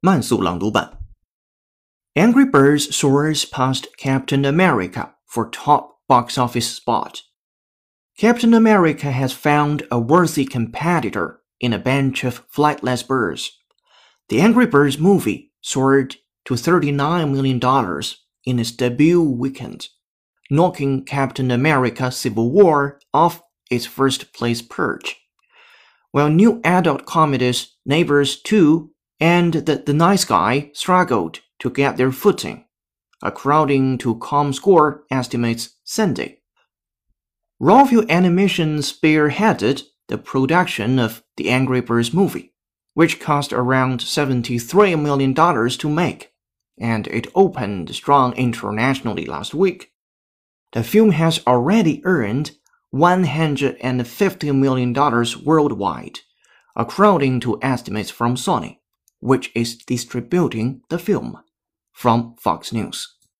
慢速朗读版。Angry Birds soars past Captain America for top box office spot. Captain America has found a worthy competitor in a bunch of flightless birds. The Angry Birds movie soared to $39 million in its debut weekend, knocking Captain America Civil War off its first place perch. While new adult comedies Neighbors 2 and The, the Nice Guy struggled to get their footing, according to ComScore estimates Sunday. Rovio Animation spearheaded the production of the Angry Birds movie, which cost around $73 million to make, and it opened strong internationally last week. The film has already earned $150 million worldwide, according to estimates from Sony, which is distributing the film from Fox News.